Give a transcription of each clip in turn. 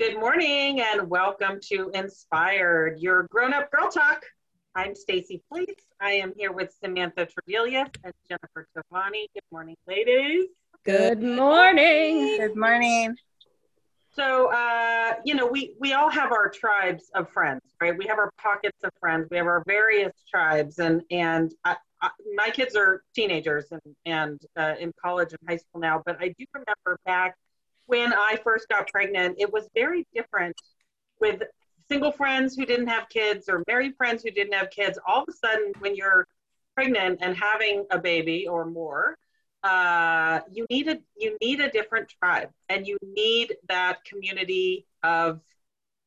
Good morning and welcome to InspiHER'd, your grown-up girl talk. I'm Stacey Fleece. I am here with Samantha Tradelius and Jennifer Tovani. Good morning, ladies. Good morning. Good morning. So, uh, you know, we we all have our tribes of friends, right? We have our pockets of friends. We have our various tribes, and and I, I, my kids are teenagers and and uh, in college and high school now. But I do remember back when I first got pregnant, it was very different with single friends who didn't have kids or married friends who didn't have kids. All of a sudden, when you're pregnant and having a baby or more, uh, you need a you need a different tribe, and you need that community of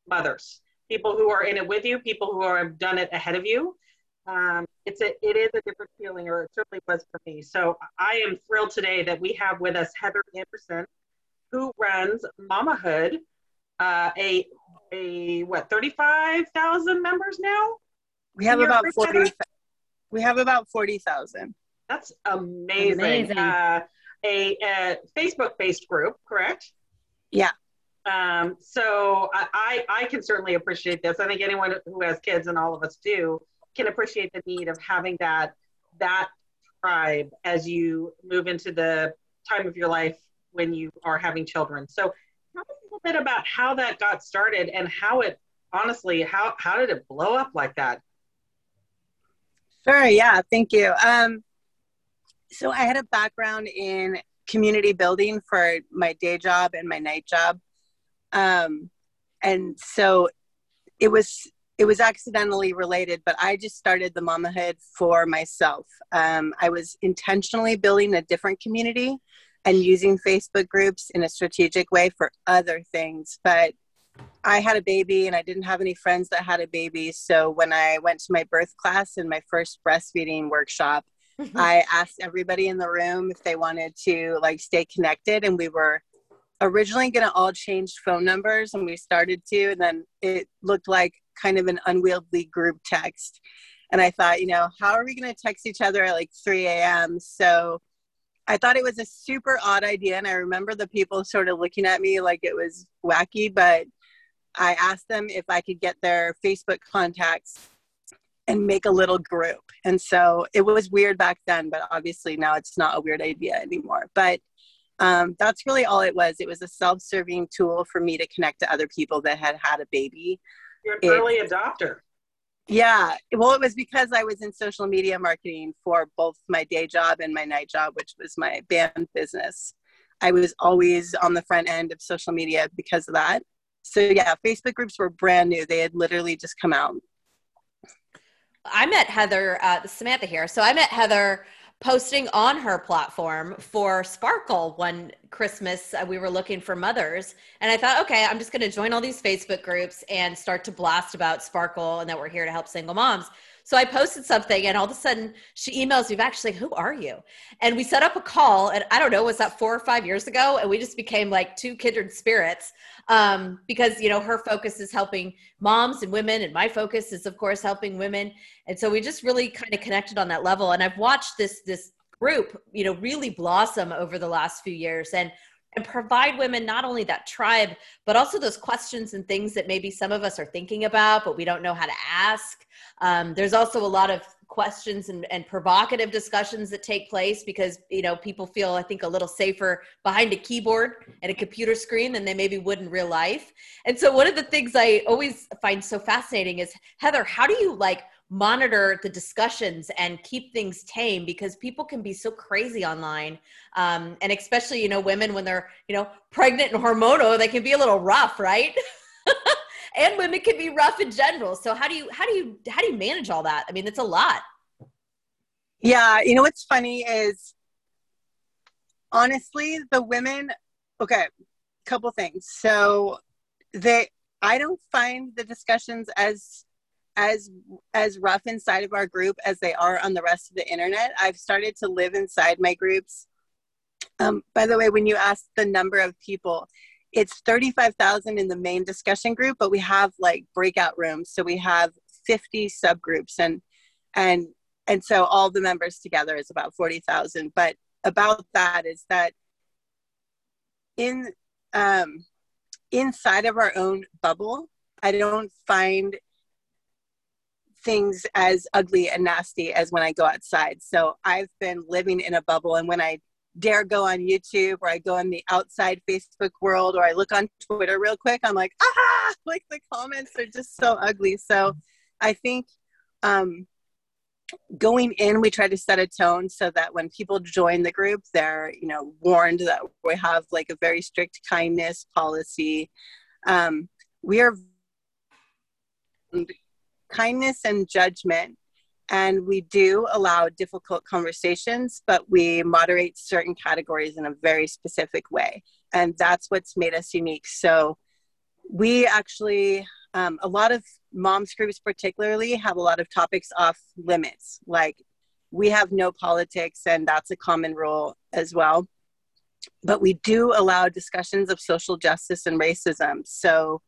mothers, people who are in it with you, people who are, have done it ahead of you. Um, it's a it is a different feeling, or it certainly was for me. So I am thrilled today that we have with us Heather Anderson who runs Mamahood, uh, a a what thirty five thousand members now. We have about forty. We have about forty thousand. That's amazing. amazing. Uh, a, a Facebook based group, correct? Yeah. Um, so I, I can certainly appreciate this. I think anyone who has kids, and all of us do, can appreciate the need of having that that tribe as you move into the time of your life when you are having children. So tell us a little bit about how that got started and how it honestly, how how did it blow up like that? Sure, yeah, thank you. Um, so I had a background in community building for my day job and my night job. Um, and so it was it was accidentally related, but I just started the Mamahood for myself. Um, I was intentionally building a different community and using Facebook groups in a strategic way for other things. But I had a baby and I didn't have any friends that had a baby. So when I went to my birth class and my first breastfeeding workshop, mm-hmm. I asked everybody in the room if they wanted to like stay connected and we were originally going to all change phone numbers and we started to and then it looked like kind of an unwieldy group text and i thought you know how are we going to text each other at like 3 a.m so I thought it was a super odd idea. And I remember the people sort of looking at me like it was wacky, but I asked them if I could get their Facebook contacts and make a little group. And so it was weird back then, but obviously now it's not a weird idea anymore. But um, that's really all it was. It was a self serving tool for me to connect to other people that had had a baby. You're an it, early adopter. Yeah. Well, it was because I was in social media marketing for both my day job and my night job, which was my band business. I was always on the front end of social media because of that. So, yeah, Facebook groups were brand new. They had literally just come out. I met Heather, uh, Samantha here. So, I met Heather posting on her platform for Sparkle one Christmas. Uh, we were looking for mothers, and I thought, okay, I'm just going to join all these Facebook groups and start to blast about Sparkle and that we're here to help single moms. So I posted something, and all of a sudden she emails me back. She's like, "Who are you?" And we set up a call, and I don't know, was that four or five years ago? And we just became like two kindred spirits um, because you know her focus is helping moms and women, and my focus is of course helping women. And so we just really kind of connected on that level. And I've watched this this group, you know, really blossom over the last few years, and and provide women not only that tribe, but also those questions and things that maybe some of us are thinking about, but we don't know how to ask. Um, there's also a lot of questions and, and provocative discussions that take place because you know people feel i think a little safer behind a keyboard and a computer screen than they maybe would in real life and so one of the things i always find so fascinating is heather how do you like monitor the discussions and keep things tame because people can be so crazy online um, and especially you know women when they're you know pregnant and hormonal they can be a little rough right? And women can be rough in general. So how do you how do you how do you manage all that? I mean it's a lot. Yeah you know what's funny is honestly the women okay couple things. So they i don't find the discussions as as as rough inside of our group as they are on the rest of the internet. I've started to live inside my groups. Um, by the way, when you ask the number of people, it's 35,000 in the main discussion group, but we have like breakout rooms. So we have 50 subgroups and and and so all the members together is about 40,000. But about that is that in um, inside of our own bubble, I don't find things as ugly and nasty as when I go outside. So I've been living in a bubble, and when I dare go on YouTube or I go in the outside Facebook world or I look on Twitter real quick, I'm like, ah, like the comments are just so ugly. So I think um, going in, we try to set a tone so that when people join the group, they're, you know, warned that we have like a very strict kindness policy. Um, we are kindness and judgment and we do allow difficult conversations but we moderate certain categories in a very specific way. And that's what's made us unique. So we actually um, a lot of moms groups particularly have a lot of topics off limits. Like we have no politics and that's a common rule as well. But we do allow discussions of social justice and racism. So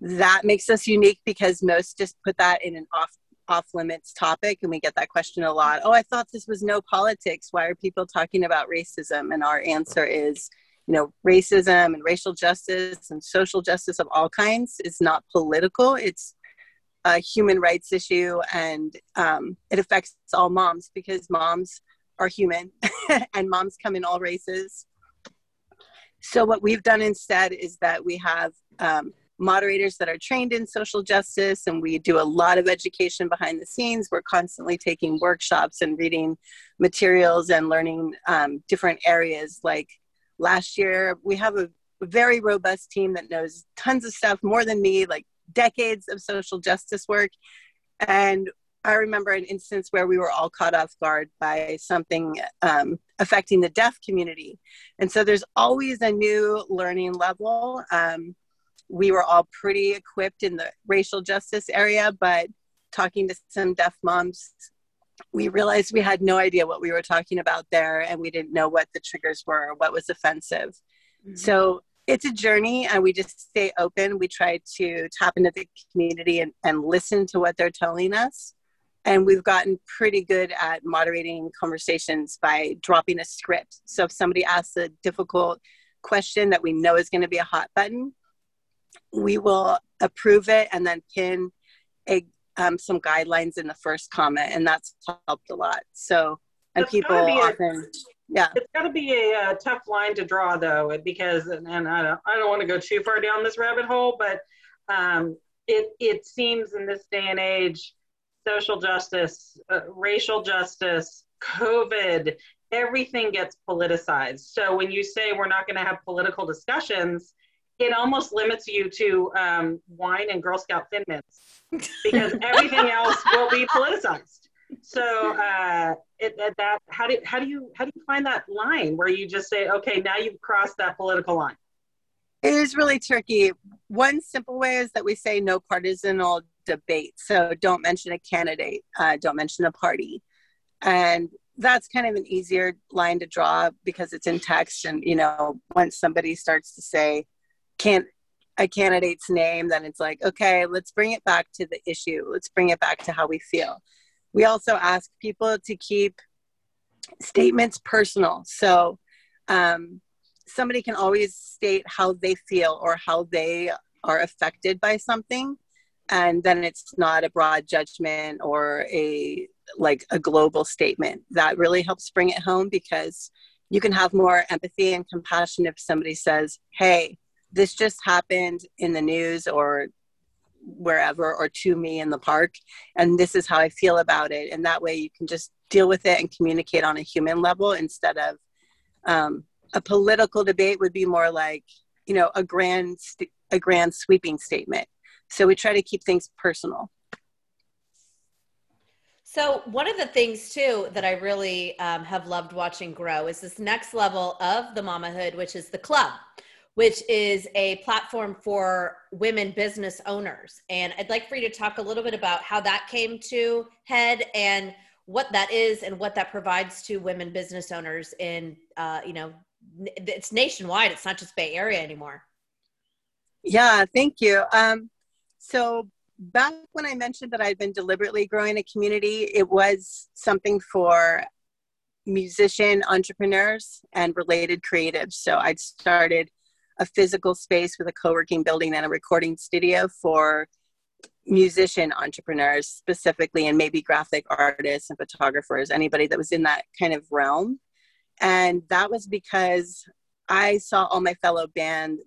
that makes us unique because most just put that in an off off limits topic and we get that question a lot. Oh i thought this was no politics. Why are people talking about racism? And our answer is you know racism and racial justice and social justice of all kinds is not political. It's a human rights issue and um, it affects all moms because moms are human and moms come in all races. So what we've done instead is that we have um, moderators that are trained in social justice and we do a lot of education behind the scenes. We're constantly taking workshops and reading materials and learning um, different areas. Like last year we have a very robust team that knows tons of stuff more than me like decades of social justice work. And i remember an instance where we were all caught off guard by something um, affecting the deaf community. And so there's always a new learning level. Um, we were all pretty equipped in the racial justice area, but talking to some deaf moms, we realized we had no idea what we were talking about there and we didn't know what the triggers were, what was offensive. Mm-hmm. So it's a journey and we just stay open. We try to tap into the community and, and listen to what they're telling us. And we've gotten pretty good at moderating conversations by dropping a script. So if somebody asks a difficult question that we know is going to be a hot button, we will approve it and then pin a, um, some guidelines in the first comment, and that's helped a lot. So, and it's people often, a, yeah, it's got to be a, a, tough line to draw though, because and, and I don't, I don't want to go too far down this rabbit hole, but um, it it seems in this day and age, social justice, uh, racial justice, COVID, everything gets politicized. So when you say we're not going to have political discussions it almost limits you to um, wine and Girl Scout Thin Mints because everything else will be politicized. So uh, it, that how do how do you how do you find that line where you just say okay now you've crossed that political line? It is really tricky. One simple way is that we say no partisanal debate. So don't mention a candidate, uh, don't mention a party, and that's kind of an easier line to draw because it's in text. And you know, once somebody starts to say can't a candidate's name, then it's like, okay, let's bring it back to the issue. Let's bring it back to how we feel. We also ask people to keep statements personal. So um, somebody can always state how they feel or how they are affected by something. And then it's not a broad judgment or a like a global statement. That really helps bring it home because you can have more empathy and compassion if somebody says, Hey, this just happened in the news or wherever or to me in the park and this is how i feel about it. And that way you can just deal with it and communicate on a human level instead of um, a political debate would be more like you know a grand a grand sweeping statement. So we try to keep things personal. So one of the things too that I really um, have loved watching grow is this next level of the mamahood, which is the club which is a platform for women business owners. And I'd like for you to talk a little bit about how that came to head and what that is and what that provides to women business owners in, uh, you know, it's nationwide. It's not just Bay Area anymore. Yeah, thank you. Um, so back when I mentioned that I'd been deliberately growing a community, it was something for musician entrepreneurs and related creatives. So I'd started a physical space with a co-working building and a recording studio for musician entrepreneurs specifically and maybe graphic artists and photographers anybody that was in that kind of realm. And that was because i saw all my fellow band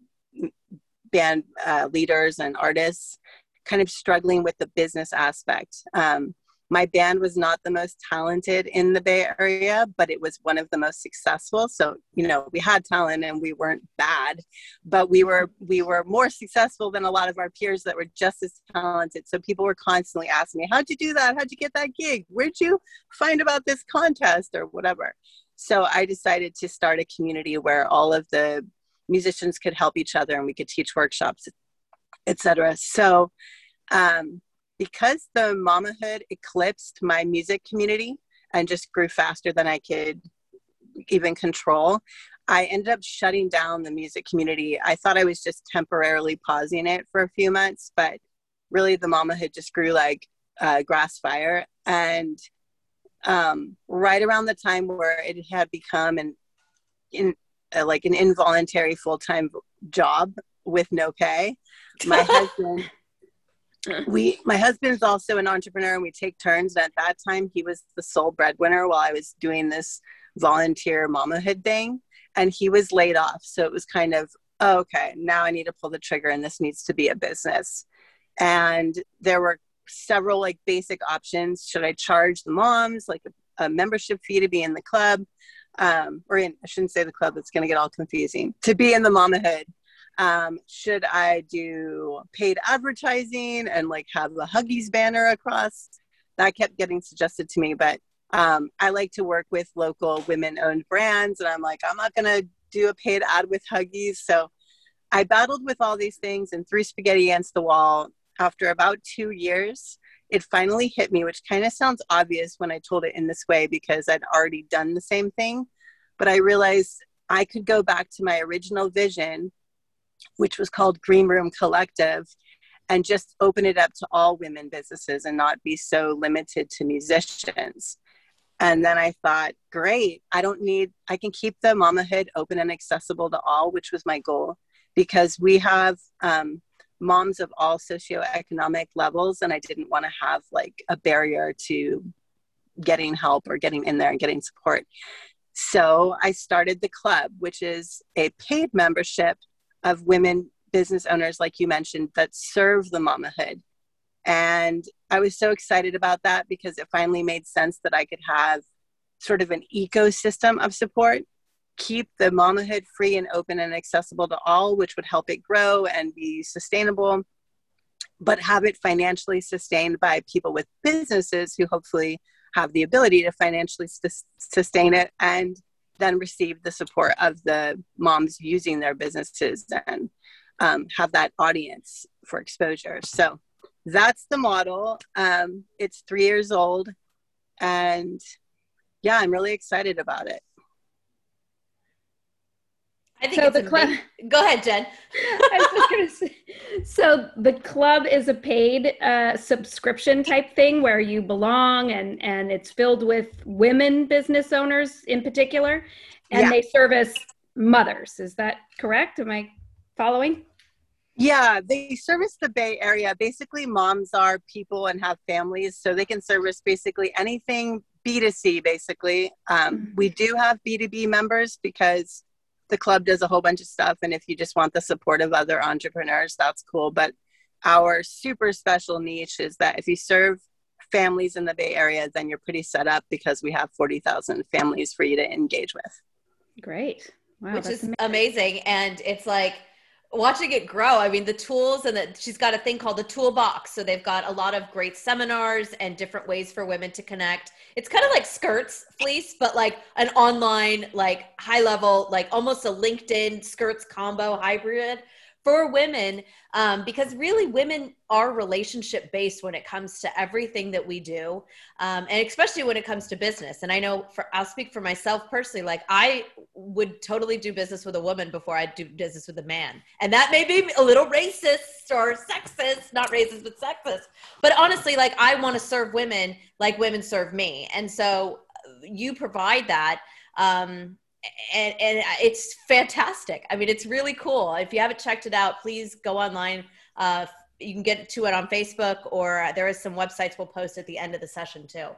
band uh, leaders and artists kind of struggling with the business aspect. Um, my band was not the most talented in the Bay Area, but it was one of the most successful. So, you know, we had talent and we weren't bad, but we were we were more successful than a lot of our peers that were just as talented. So people were constantly asking me, How'd you do that? How'd you get that gig? Where'd you find about this contest or whatever? So I decided to start a community where all of the musicians could help each other and we could teach workshops, etc. So um, because the mamahood eclipsed my music community and just grew faster than I could even control, I ended up shutting down the music community. I thought I was just temporarily pausing it for a few months, but really the mamahood just grew like uh, grass fire. And um, right around the time where it had become an in uh, like an involuntary full time job with no pay, my husband we my husband's also an entrepreneur and we take turns and at that time he was the sole breadwinner while i was doing this volunteer mamahood thing and he was laid off. So it was kind of oh, okay now i need to pull the trigger and this needs to be a business. And there were several like basic options. Should i charge the moms like a, a membership fee to be in the club? Um, or in, i shouldn't say the club it's going to get all confusing. To be in the mamahood um, should I do paid advertising and like have the Huggies banner across? That kept getting suggested to me, but um, I like to work with local women owned brands. And I'm like, I'm not to do a paid ad with Huggies. So I battled with all these things and threw spaghetti against the wall. After about two years, it finally hit me, which kind of sounds obvious when I told it in this way because I'd already done the same thing. But I realized I could go back to my original vision which was called Green Room Collective, and just open it up to all women businesses and not be so limited to musicians. And then I thought, great, I don't need, I can keep the mamahood open and accessible to all, which was my goal, because we have um, moms of all socioeconomic levels, and I didn't want to have like a barrier to getting help or getting in there and getting support. So I started the club, which is a paid membership of women business owners, like you mentioned, that serve the mamahood. And I was so excited about that because it finally made sense that I could have sort of an ecosystem of support, keep the mamahood free and open and accessible to all, which would help it grow and be sustainable, but have it financially sustained by people with businesses who hopefully have the ability to financially sustain it and then receive the support of the moms using their businesses and um, have that audience for exposure. So that's the model. Um, it's three years old, and yeah, I'm really excited about it. I think so the club. Go ahead, Jenn. say, so the club is a paid uh, subscription type thing where you belong, and and it's filled with women business owners in particular, and yeah. they service mothers. Is that correct? Am I following? Yeah, they service the Bay Area. Basically, moms are people and have families, so they can service basically anything B2C, basically. Um, mm-hmm. We do have B2B members because the club does a whole bunch of stuff and if you just want the support of other entrepreneurs that's cool. But our super special niche is that if you serve families in the bay area then you're pretty set up because we have 40,000 families for you to engage with. Great. Wow, which is amazing. amazing. And it's like watching it grow. I mean the tools and that she's got a thing called the toolbox. So they've got a lot of great seminars and different ways for women to connect. It's kind of like skirts fleece but like an online like high level like almost a linkedin skirts combo hybrid for women um, because really women are relationship based when it comes to everything that we do um, and especially when it comes to business. And i know for i'll speak for myself personally like i would totally do business with a woman before i do business with a man. And that may be a little racist or sexist not racist but sexist. But honestly like i want to serve women like women serve me. And so you provide that um, and and it's fantastic. I mean, it's really cool. If you haven't checked it out, please go online. Uh, you can get to it on Facebook, or there is some websites we'll post at the end of the session too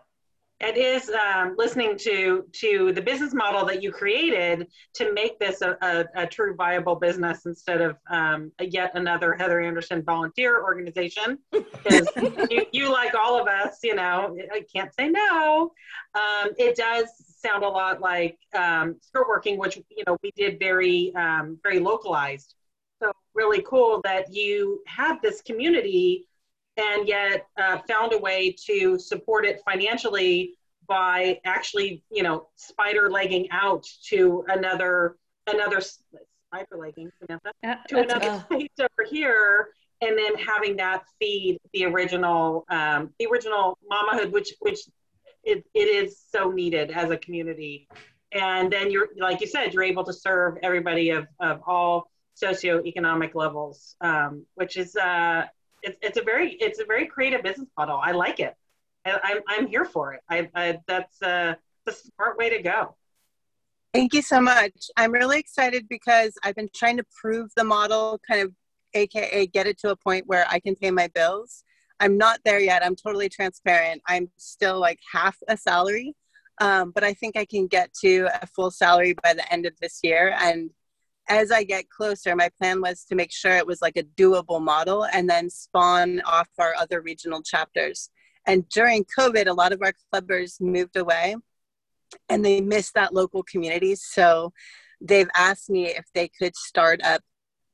it is um, listening to to the business model that you created to make this a, a, a true viable business instead of um, yet another Heather Anderson volunteer organization. Because you, you, like all of us, you know, I can't say no. Um, it does sound a lot like um, skirt working, which you know we did very um, very localized. So really cool that you have this community and yet uh, found a way to support it financially by actually, you know, spider legging out to another another spider legging Samantha, uh, to another place over here, and then having that feed the original um, the original mamahood, which which it, it is so needed as a community. And then you're like you said, you're able to serve everybody of of all socioeconomic levels, um, which is uh, it's, it's a very it's a very creative business model. I like it. I, I'm I'm here for it. I, I that's a, a smart way to go. Thank you so much. I'm really excited because I've been trying to prove the model, kind of, AKA, get it to a point where I can pay my bills. I'm not there yet. I'm totally transparent. I'm still like half a salary, um, but I think I can get to a full salary by the end of this year. And as I get closer, my plan was to make sure it was like a doable model and then spawn off our other regional chapters. And during COVID, a lot of our clubbers moved away and they missed that local community. So they've asked me if they could start up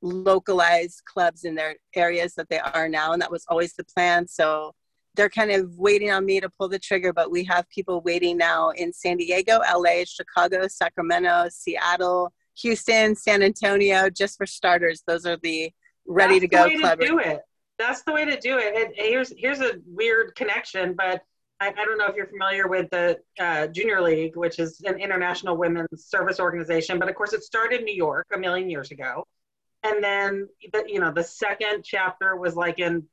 localized clubs in their areas that they are now. And that was always the plan. So they're kind of waiting on me to pull the trigger, but we have people waiting now in San Diego, LA, Chicago, Sacramento, Seattle, Houston, San Antonio, just for starters. Those are the ready That's to go clubs. do it. That's the way to do it. And here's here's a weird connection, but I, I don't know if you're familiar with the uh, Junior League, which is an international women's service organization. But of course, it started in New York a million years ago, and then the, you know the second chapter was like in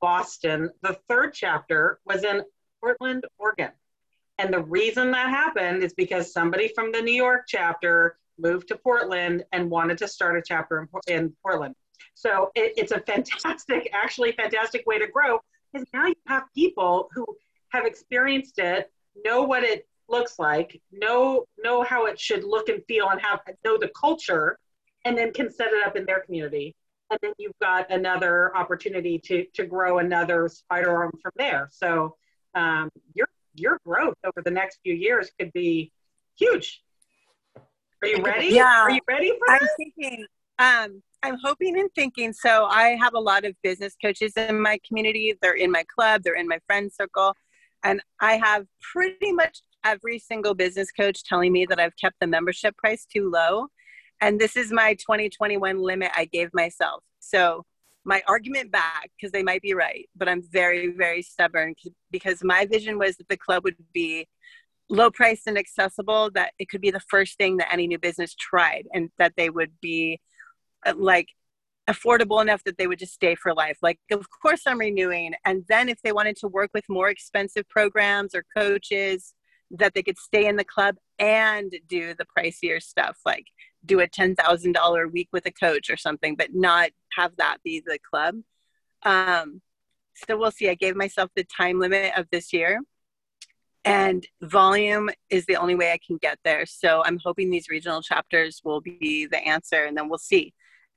Boston. The third chapter was in Portland, Oregon. And the reason that happened is because somebody from the New York chapter moved to Portland and wanted to start a chapter in, in Portland. So it, it's a fantastic, actually fantastic way to grow because now you have people who have experienced it, know what it looks like, know know how it should look and feel, and have know the culture, and then can set it up in their community. And then you've got another opportunity to to grow another spider arm from there. So um, your your growth over the next few years could be huge. Are you ready? Yeah. Are you ready for I'm thinking. Um, I'm hoping and thinking. So I have a lot of business coaches in my community. They're in my club. They're in my friend circle, and I have pretty much every single business coach telling me that I've kept the membership price too low, and this is my 2021 limit I gave myself. So my argument back because they might be right, but I'm very very stubborn because my vision was that the club would be low price and accessible that it could be the first thing that any new business tried and that they would be uh, like affordable enough that they would just stay for life. Like of course i'm renewing and then if they wanted to work with more expensive programs or coaches that they could stay in the club and do the pricier stuff like do a $10,000 week with a coach or something but not have that be the club. Um, so we'll see. I gave myself the time limit of this year and volume is the only way I can get there. So I'm hoping these regional chapters will be the answer, and then we'll see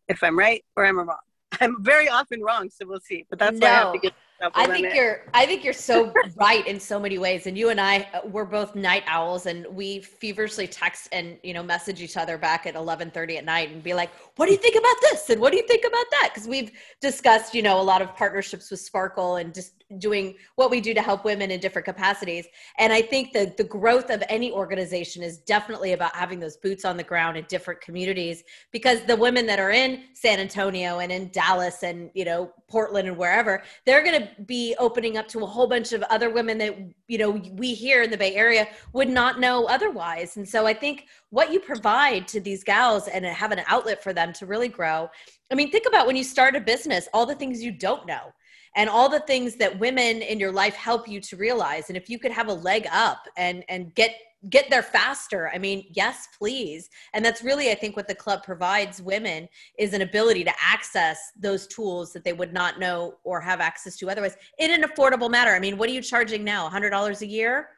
if I'm right or I'm wrong. I'm very often wrong, so we'll see. But that's no. why I have to get I think you're I think you're so right in so many ways and you and I uh, we're both night owls and we feverishly text and you know message each other back at 11:30 at night and be like what do you think about this and what do you think about that because we've discussed you know a lot of partnerships with Sparkle and just doing what we do to help women in different capacities. And I think that the growth of any organization is definitely about having those boots on the ground in different communities because the women that are in San Antonio and in Dallas and you know Portland and wherever they're going to be opening up to a whole bunch of other women that you know we here in the bay area would not know otherwise. And so i think what you provide to these gals and have an outlet for them to really grow i mean think about when you start a business all the things you don't know and all the things that women in your life help you to realize and if you could have a leg up and and get get there faster i mean yes please and that's really i think what the club provides women is an ability to access those tools that they would not know or have access to otherwise in an affordable manner i mean what are you charging now $100 a year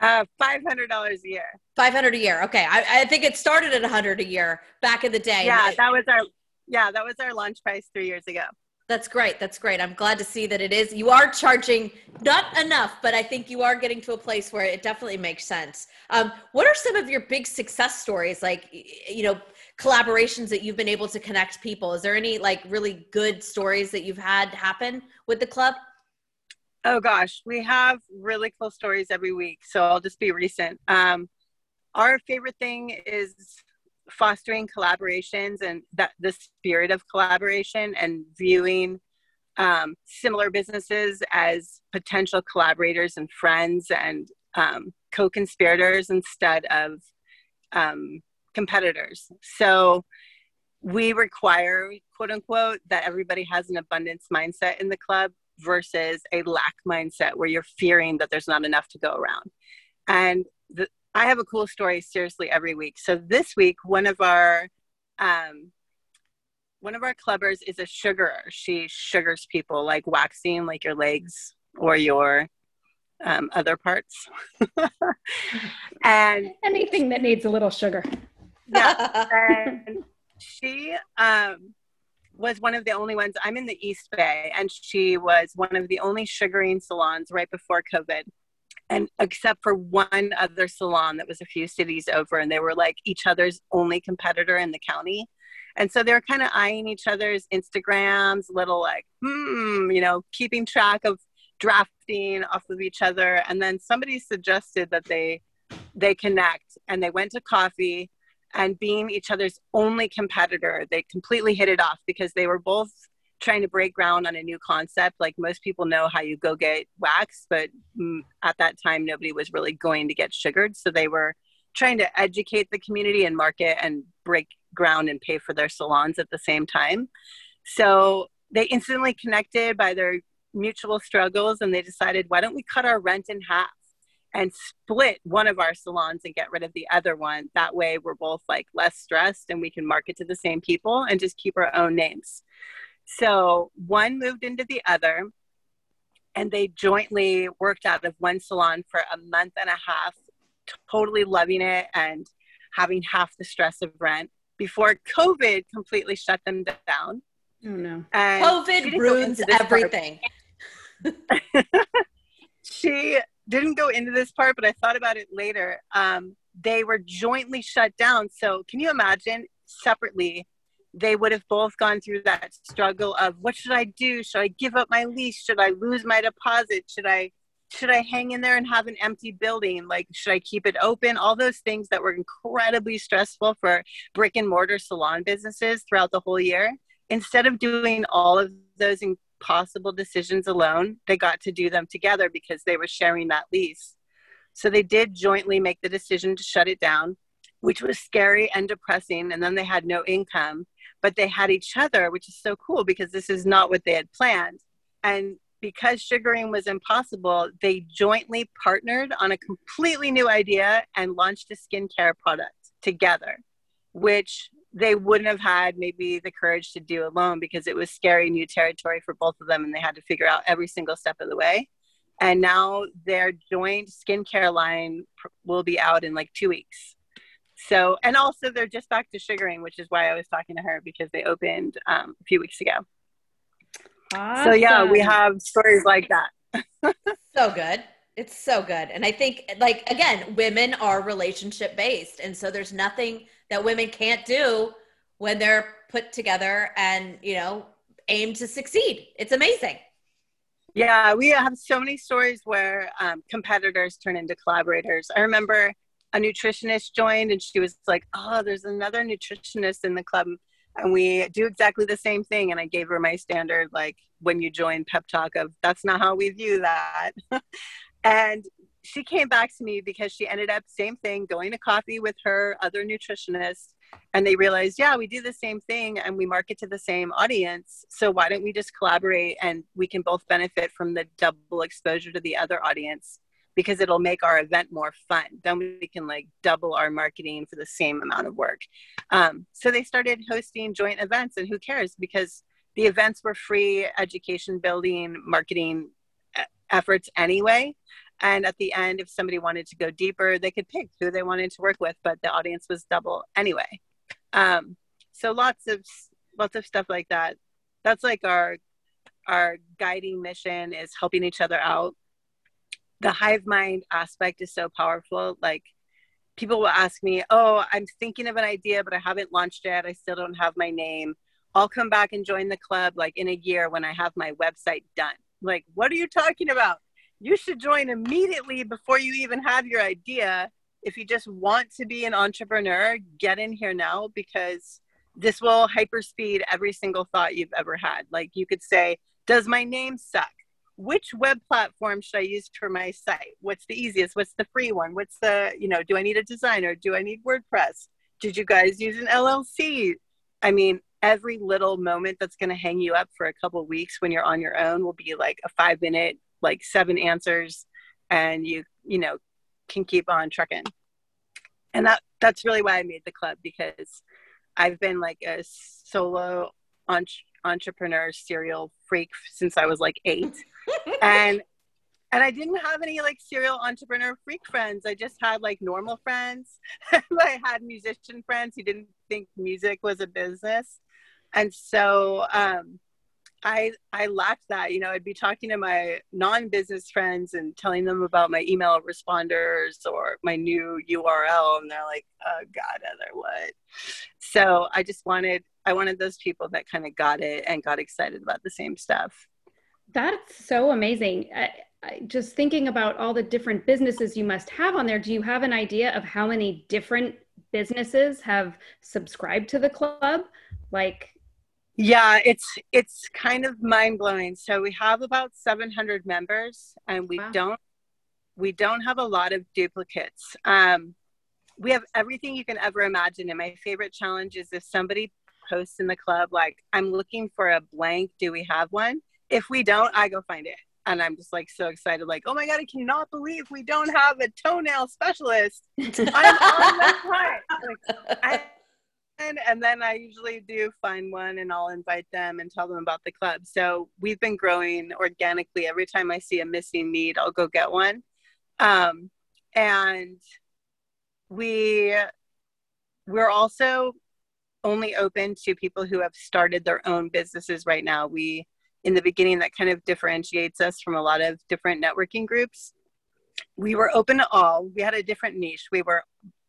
uh, five hundred dollars a year. Five hundred a year. Okay, I, I, think it started at a hundred a year back in the day. Yeah, that was our yeah that was our launch price three years ago. That's great. That's great. I'm glad to see that it is. You are charging not enough, but I think you are getting to a place where it definitely makes sense. Um, what are some of your big success stories, like you know, collaborations that you've been able to connect people? Is there any like really good stories that you've had happen with the club? Oh gosh, we have really cool stories every week. So I'll just be recent. Um, our favorite thing is fostering collaborations and that the spirit of collaboration and viewing um, similar businesses as potential collaborators and friends and um, co-conspirators instead of um, competitors. So we require, quote unquote, that everybody has an abundance mindset in the club versus a lack mindset where you're fearing that there's not enough to go around. And the, I have a cool story seriously every week. So this week, one of our um, one of our clubbers is a sugarer. She sugars people like waxing, like your legs or your um, other parts, and anything that needs a little sugar. Yeah, and she um, was one of the only ones. I'm in the East Bay, and she was one of the only sugaring salons right before COVID. And except for one other salon that was a few cities over, and they were like each other's only competitor in the county. And so they were kind of eyeing each other's Instagrams, little like, hmm, you know, keeping track of drafting off of each other. And then somebody suggested that they they connect and they went to coffee and being each other's only competitor, they completely hit it off because they were both trying to break ground on a new concept. Like most people know how you go get wax, but at that time, nobody was really going to get sugared. So they were trying to educate the community and market and break ground and pay for their salons at the same time. So they instantly connected by their mutual struggles and they decided, why don't we cut our rent in half? and split one of our salons and get rid of the other one. That way, we're both like less stressed and we can market to the same people and just keep our own names. So, one moved into the other, and they jointly worked out of one salon for a month and a half, totally loving it and having half the stress of rent before COVID completely shut them down. Oh no. And COVID ruins everything. she didn't go into this part, but I thought about it later. Um, they were jointly shut down. So can you imagine separately? They would have both gone through that struggle of what should I do? Should I give up my lease? Should I lose my deposit? Should I should I hang in there and have an empty building? Like, should I keep it open? All those things that were incredibly stressful for brick and mortar salon businesses throughout the whole year. Instead of doing all of those impossible decisions alone. They got to do them together because they were sharing that lease. So they did jointly make the decision to shut it down, which was scary and depressing. And then they had no income, but they had each other, which is so cool because this is not what they had planned. And because sugaring was impossible, they jointly partnered on a completely new idea and launched a skincare product together, which they wouldn't have had maybe the courage to do alone because it was scary new territory for both of them and they had to figure out every single step of the way and now their joint skincare line will be out in like two weeks so and also they're just back to sugaring which is why i was talking to her because they opened um, a few weeks ago. Awesome. so yeah we have stories like that. So good. It's so good. And i think like again women are relationship based. And so there's nothing that women can't do when they're put together and you know aim to succeed. It's amazing. Yeah we have so many stories where um, competitors turn into collaborators. I remember a nutritionist joined and she was like oh there's another nutritionist in the club. And we do exactly the same thing and i gave her my standard like when you join pep talk of that's not how we view that. And she came back to me because she ended up same thing going to coffee with her other nutritionist and they realized yeah we do the same thing and we market to the same audience so why don't we just collaborate and we can both benefit from the double exposure to the other audience because it'll make our event more fun. Then we can like double our marketing for the same amount of work. Um, so they started hosting joint events and who cares? Because the events were free education building marketing efforts anyway. And at the end if somebody wanted to go deeper they could pick who they wanted to work with but the audience was double anyway. Um, so lots of lots of stuff like that. That's like our our guiding mission is helping each other out the hive mind aspect is so powerful. Like people will ask me oh i'm thinking of an idea but i haven't launched yet. I still don't have my name. I'll come back and join the club like in a year when i have my website done. Like what are you talking about? You should join immediately before you even have your idea. If you just want to be an entrepreneur, get in here now because this will hyperspeed every single thought you've ever had. Like you could say, Does my name suck? Which web platform should I use for my site? What's the easiest? What's the free one? What's the, you know, do I need a designer? Do I need WordPress? Did you guys use an LLC? I mean, every little moment that's going to hang you up for a couple weeks when you're on your own will be like a five minute, like seven answers. And you, you know, can keep on trucking. And that that's really why I made the club because I've been like a solo entrepreneur serial freak since I was like 8. and and I didn't have any like serial entrepreneur freak friends. I just had like normal friends. I had musician friends who didn't think music was a business. And so um I I lacked that. You know, I'd be talking to my non-business friends and telling them about my email responders or my new URL, and they're like, "Oh God, Heather, what?" So I just wanted I wanted those people that kind of got it and got excited about the same stuff. That's so amazing. I, just thinking about all the different businesses you must have on there. Do you have an idea of how many different businesses have subscribed to the club? Like yeah, it's it's kind of mind blowing. So we have about 700 members, and we wow. don't we don't have a lot of duplicates. Um, we have everything you can ever imagine. And my favorite challenge is if somebody posts in the club like, "I'm looking for a blank. Do we have one?" If we don't, I go find it, and I'm just like so excited. Like, oh my god, I cannot believe we don't have a toenail specialist. I'm on hunt. Like, I and then I usually do find one and I'll invite them and tell them about the club. So we've been growing organically. Every time I see a missing need, I'll go get one. Um, and we we're also only open to people who have started their own businesses right now. We in the beginning that kind of differentiates us from a lot of different networking groups. We were open to all. We had a different niche. We were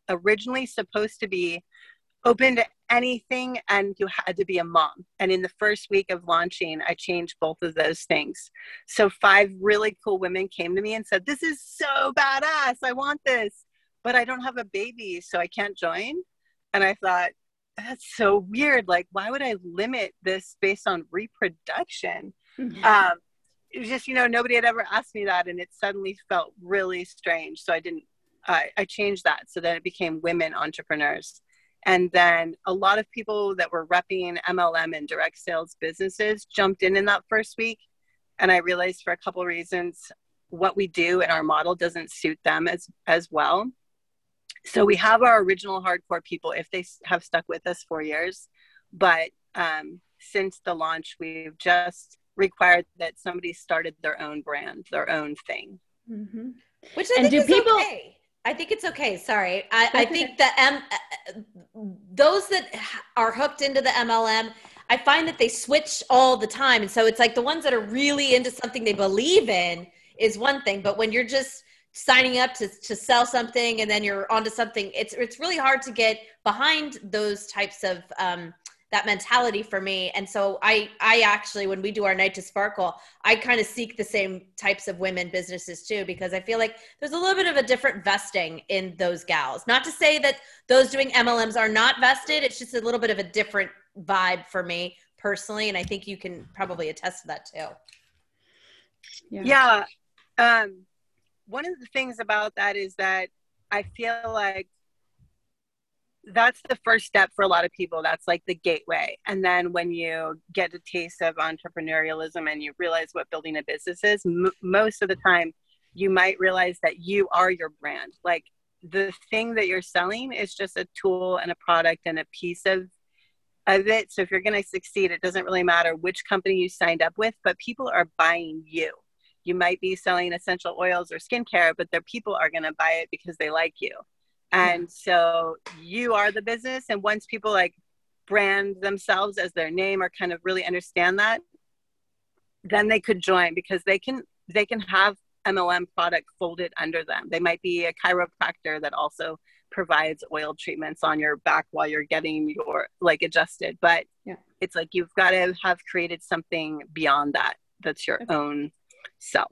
originally supposed to be open to anything and you had to be a mom. And in the first week of launching, I changed both of those things. So five really cool women came to me and said, This is so badass. I want this, but I don't have a baby, so I can't join. And I thought, that's so weird. Like, why would I limit this based on reproduction? Mm-hmm. Um, it was just, you know, nobody had ever asked me that, and it suddenly felt really strange. So I didn't, I, I changed that so then it became women entrepreneurs. And then a lot of people that were repping MLM and direct sales businesses jumped in in that first week. And I realized for a couple reasons, what we do and our model doesn't suit them as, as well. So we have our original hardcore people if they have stuck with us for years. But um, since the launch, we've just required that somebody started their own brand, their own thing. Mm-hmm. Which I and do people okay. I think it's okay. Sorry. I, I think the M, those that are hooked into the MLM, I find that they switch all the time. And so it's like the ones that are really into something they believe in is one thing. But when you're just signing up to, to sell something and then you're onto something, it's, it's really hard to get behind those types of, um, that mentality for me. And so i i actually when we do our night to sparkle i kind of seek the same types of women businesses too because i feel like there's a little bit of a different vesting in those gals. Not to say that those doing mlms are not vested it's just a little bit of a different vibe for me personally and i think you can probably attest to that too. Yeah, yeah. um one of the things about that is that i feel like that's the first step for a lot of people. That's like the gateway. And then when you get a taste of entrepreneurialism and you realize what building a business is, m- most of the time you might realize that you are your brand. Like the thing that you're selling is just a tool and a product and a piece of of it. So if you're going to succeed, it doesn't really matter which company you signed up with, but people are buying you. You might be selling essential oils or skincare, but their people are going to buy it because they like you. And so you are the business. And once people like brand themselves as their name or kind of really understand that, then they could join because they can they can have MLM product folded under them. They might be a chiropractor that also provides oil treatments on your back while you're getting your like adjusted. But yeah. it's like you've got to have created something beyond that that's your okay. own self.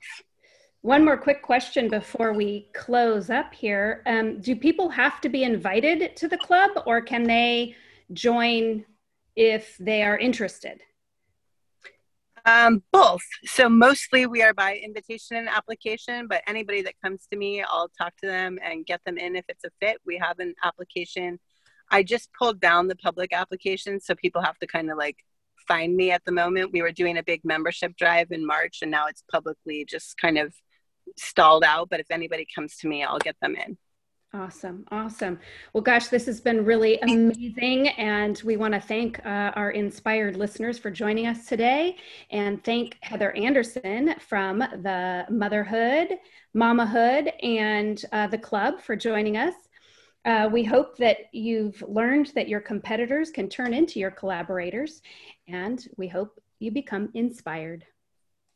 One more quick question before we close up here. Um, do people have to be invited to the club or can they join if they are interested? Um, both. So mostly we are by invitation and application, but anybody that comes to me, I'll talk to them and get them in if it's a fit. We have an application. I just pulled down the public application, so people have to kind of like find me at the moment. We were doing a big membership drive in March, and now it's publicly just kind of stalled out, but if anybody comes to me, I'll get them in. Awesome. Awesome. Well, gosh, this has been really amazing. And we want to thank uh, our InspiHER'd listeners for joining us today and thank Heather Anderson from the Motherhood, Mamahood, and uh, the club for joining us. Uh, we hope that you've learned that your competitors can turn into your collaborators, and we hope you become InspiHER'd.